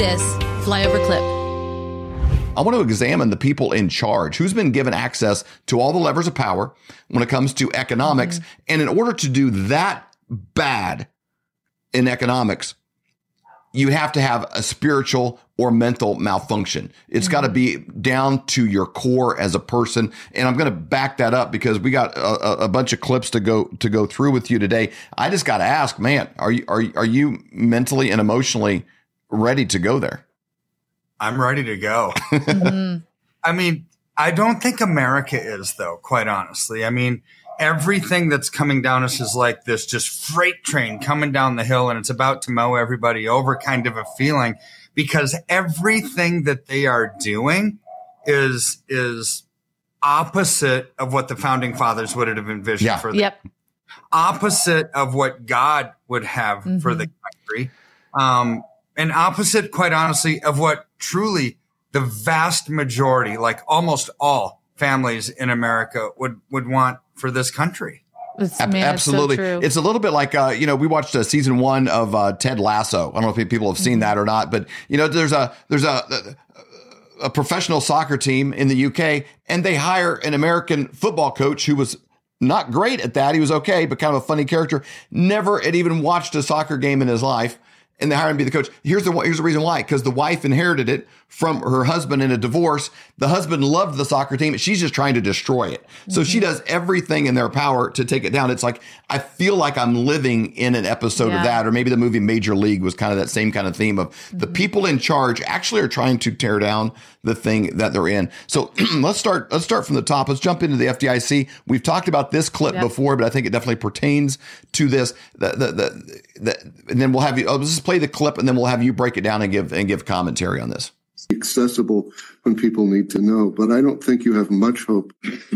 this flyover clip. I want to examine the people in charge who's been given access to all the levers of power when it comes to economics. Mm-hmm. And in order to do that bad in economics, you have to have a spiritual or mental malfunction. It's mm-hmm. got to be down to your core as a person. And I'm going to back that up because we got a, a, bunch of clips to go to go through with you today. I just got to ask, man, are you are are you mentally and emotionally ready to go there? I'm ready to go. mm-hmm. I mean, I don't think America is though, quite honestly. I mean, everything that's coming down us is like this just freight train coming down the hill and it's about to mow everybody over kind of a feeling because everything that they are doing is is opposite of what the founding fathers would have envisioned yeah. for the yep. opposite of what God would have mm-hmm. for the country. Um, and opposite, quite honestly, of what truly the vast majority, like almost all families in America would, would want for this country. Man, Absolutely, it's, so it's, a little bit like uh, you know we watched uh, season one of uh, Ted Lasso. I don't know if people have seen mm-hmm. that or not, but you know there's a there's a a professional soccer team in the UK, and they hire an American football coach who was not great at that. He was okay, but kind of a funny character. Never had even watched a soccer game in his life and they hire him to be the coach. Here's the here's the reason why: because the wife inherited it from her husband in a divorce. The husband loved the soccer team. She's just trying to destroy it. So mm-hmm. she does everything in their power to take it down. It's like I feel like I'm living in an episode yeah. of that, or maybe the movie Major League was kind of that same kind of theme of mm-hmm. the people in charge actually are trying to tear down the thing that they're in. So let's start. Let's start from the top. Let's jump into the FDIC. We've talked about this clip yep. before, but I think it definitely pertains to this. The, the, the, the and then we'll have you. Just play the clip, and then we'll have you break it down and give and give commentary on this accessible when people need to know. But I don't think you have much hope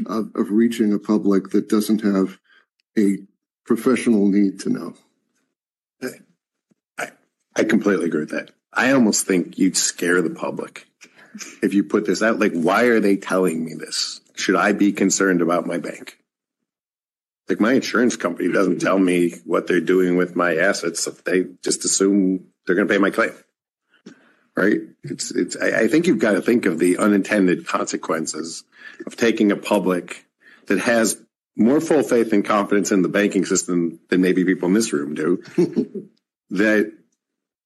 of, of, reaching a public that doesn't have a professional need to know. I, I completely agree with that. I almost think you'd scare the public if you put this out, like, why are they telling me this? Should I be concerned about my bank? Like my insurance company doesn't tell me what they're doing with my assets. They just assume they're going to pay my claim. Right. It's, it's, I, I think you've got to think of the unintended consequences of taking a public that has more full faith and confidence in the banking system than maybe people in this room do. that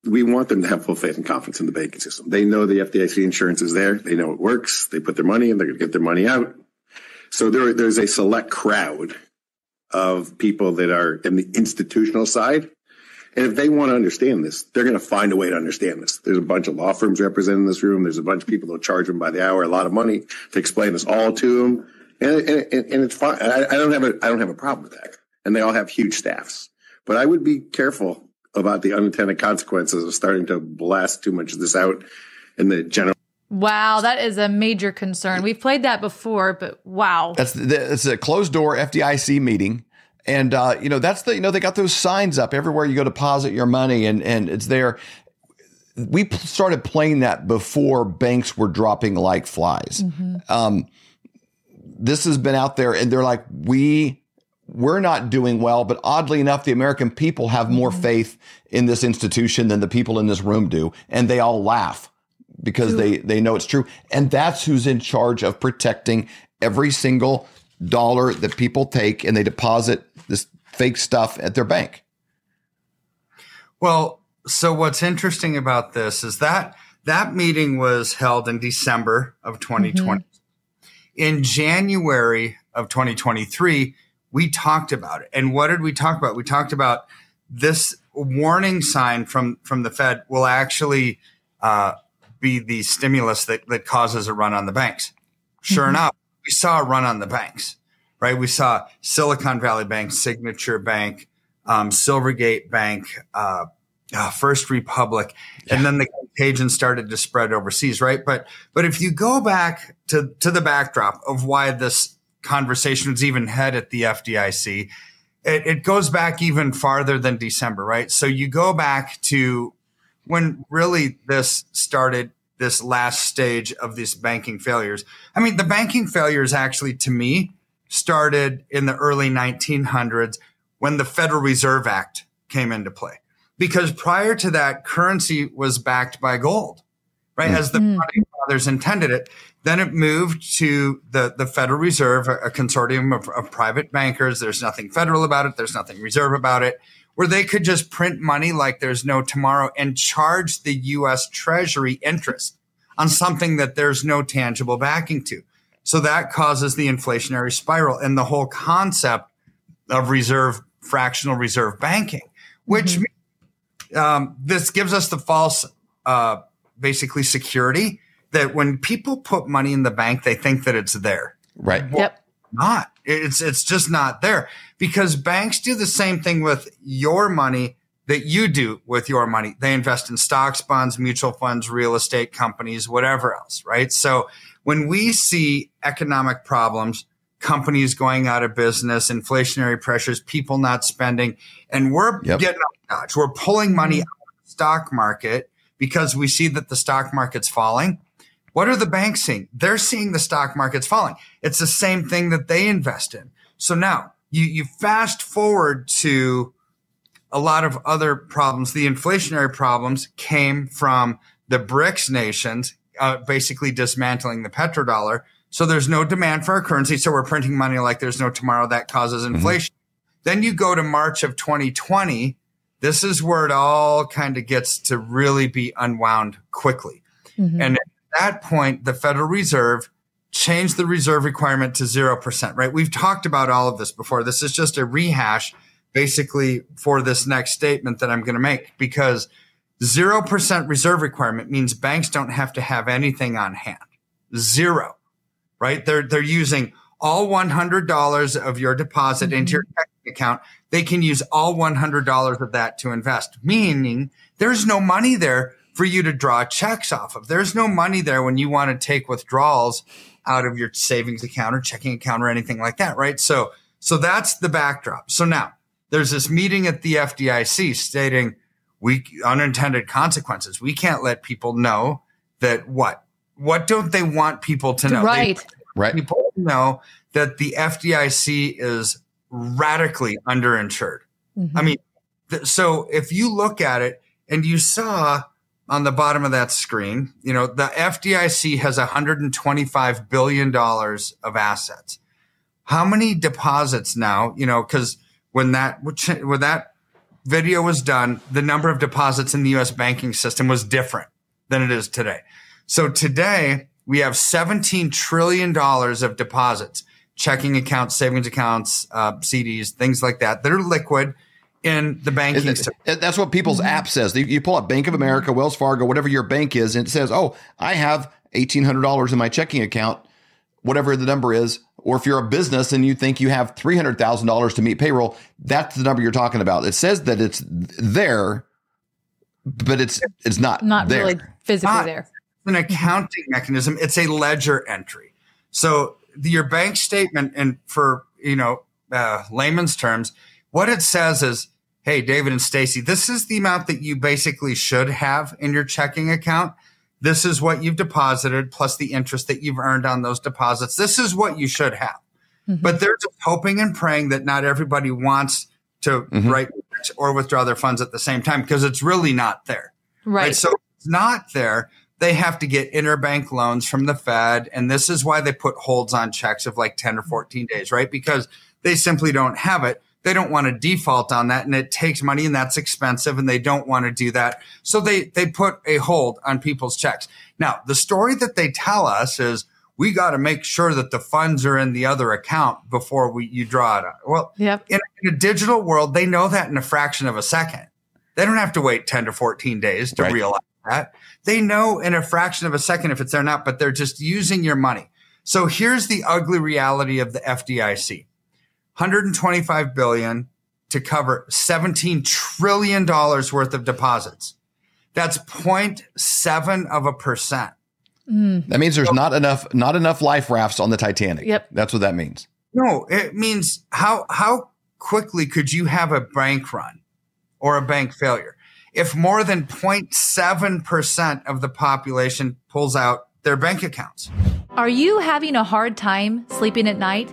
we want them to have full faith and confidence in the banking system. They know the FDIC insurance is there. They know it works. They put their money in. They're going to get their money out. So there, there's a select crowd of people that are in the institutional side. And if they want to understand this, they're going to find a way to understand this. There's a bunch of law firms represented in this room. There's a bunch of people that will charge them by the hour a lot of money to explain this all to them. And, and, and it's fine. I, I don't have a, I don't have a problem with that. And they all have huge staffs, but I would be careful about the unintended consequences of starting to blast too much of this out in the general. Wow, that is a major concern. We've played that before, but wow, that's it's a closed door FDIC meeting, and uh, you know that's the you know they got those signs up everywhere you go deposit your money, and and it's there. We started playing that before banks were dropping like flies. Mm-hmm. Um, this has been out there, and they're like, we we're not doing well, but oddly enough, the American people have more mm-hmm. faith in this institution than the people in this room do. And they all laugh because they, they know it's true. And that's who's in charge of protecting every single dollar that people take and they deposit this fake stuff at their bank. Well, so what's interesting about this is that that meeting was held in December of 2020. Mm-hmm. In January of 2023, we talked about it. And what did we talk about? We talked about this warning sign from from the Fed will actually uh, be the stimulus that, that causes a run on the banks. Sure mm-hmm. enough, we saw a run on the banks, right? We saw Silicon Valley Bank, Signature Bank, um, Silvergate Bank, uh, uh, First Republic, yeah. and then the contagion started to spread overseas, right? But but if you go back to to the backdrop of why this conversation conversations even had at the FDIC. It, it goes back even farther than December, right? So you go back to when really this started this last stage of these banking failures. I mean, the banking failures actually, to me, started in the early 1900s when the Federal Reserve Act came into play. because prior to that, currency was backed by gold, right? Mm. As the mm. fathers intended it. Then it moved to the, the Federal Reserve, a, a consortium of, of private bankers. There's nothing federal about it. There's nothing reserve about it where they could just print money like there's no tomorrow and charge the US Treasury interest on something that there's no tangible backing to. So that causes the inflationary spiral and the whole concept of reserve, fractional reserve banking, which mm-hmm. um, this gives us the false, uh, basically security that when people put money in the bank, they think that it's there. Right. Well, yep. Not. It's it's just not there because banks do the same thing with your money that you do with your money. They invest in stocks, bonds, mutual funds, real estate companies, whatever else, right? So when we see economic problems, companies going out of business, inflationary pressures, people not spending, and we're yep. getting up notch. We're pulling money mm-hmm. out of the stock market because we see that the stock market's falling. What are the banks seeing? They're seeing the stock market's falling. It's the same thing that they invest in. So now you, you fast forward to a lot of other problems. The inflationary problems came from the BRICS nations, uh, basically dismantling the petrodollar. So there's no demand for our currency. So we're printing money like there's no tomorrow. That causes mm-hmm. inflation. Mm-hmm. Then you go to March of 2020. This is where it all kind of gets to really be unwound quickly. Mm-hmm. And that point, the Federal Reserve changed the reserve requirement to 0%, right? We've talked about all of this before. This is just a rehash basically for this next statement that I'm going to make because 0% reserve requirement means banks don't have to have anything on hand. Zero, right? They're, they're using all $100 of your deposit mm-hmm. into your checking account. They can use all $100 of that to invest, meaning there's no money there for you to draw checks off of. There's no money there when you want to take withdrawals out of your savings account or checking account or anything like that, right? So, so that's the backdrop. So now there's this meeting at the FDIC stating we unintended consequences. We can't let people know that what? What don't they want people to know? Right. They, right. People know that the FDIC is radically underinsured. Mm-hmm. I mean, th- so if you look at it and you saw on the bottom of that screen, you know, the FDIC has $125 billion of assets. How many deposits now, you know, because when that, when that video was done, the number of deposits in the US banking system was different than it is today. So today we have $17 trillion of deposits, checking accounts, savings accounts, uh, CDs, things like that are liquid in the banking system. That's what people's mm-hmm. app says. You pull up Bank of America, Wells Fargo, whatever your bank is, and it says, "Oh, I have eighteen hundred dollars in my checking account, whatever the number is." Or if you're a business and you think you have three hundred thousand dollars to meet payroll, that's the number you're talking about. It says that it's there, but it's it's not not there. really physically not there. An accounting mechanism. It's a ledger entry. So the, your bank statement, and for you know uh, layman's terms what it says is, hey, David and Stacy, this is the amount that you basically should have in your checking account. This is what you've deposited plus the interest that you've earned on those deposits. This is what you should have. Mm-hmm. But they're just hoping and praying that not everybody wants to mm-hmm. write or withdraw their funds at the same time because it's really not there. Right. right. So it's not there. They have to get interbank loans from the Fed. And this is why they put holds on checks of like 10 or 14 days, right? Because they simply don't have it they don't want to default on that and it takes money and that's expensive and they don't want to do that. So they, they put a hold on people's checks. Now, the story that they tell us is we got to make sure that the funds are in the other account before we, you draw it out. Well, yep. in, in, a digital world, they know that in a fraction of a second. They don't have to wait 10 to 14 days to right. realize that. They know in a fraction of a second if it's there or not, but they're just using your money. So here's the ugly reality of the FDIC. 125 billion to cover 17 trillion dollars worth of deposits. That's 0.7 of a percent. Mm. That means there's so, not enough not enough life rafts on the Titanic. Yep. That's what that means. No, it means how how quickly could you have a bank run or a bank failure if more than 0.7% of the population pulls out their bank accounts? Are you having a hard time sleeping at night?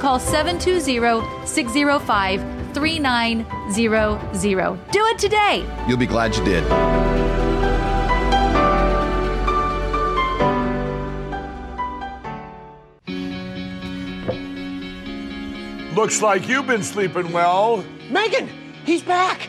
can call 720 605 3900. Do it today. You'll be glad you did. Looks like you've been sleeping well. Megan, he's back.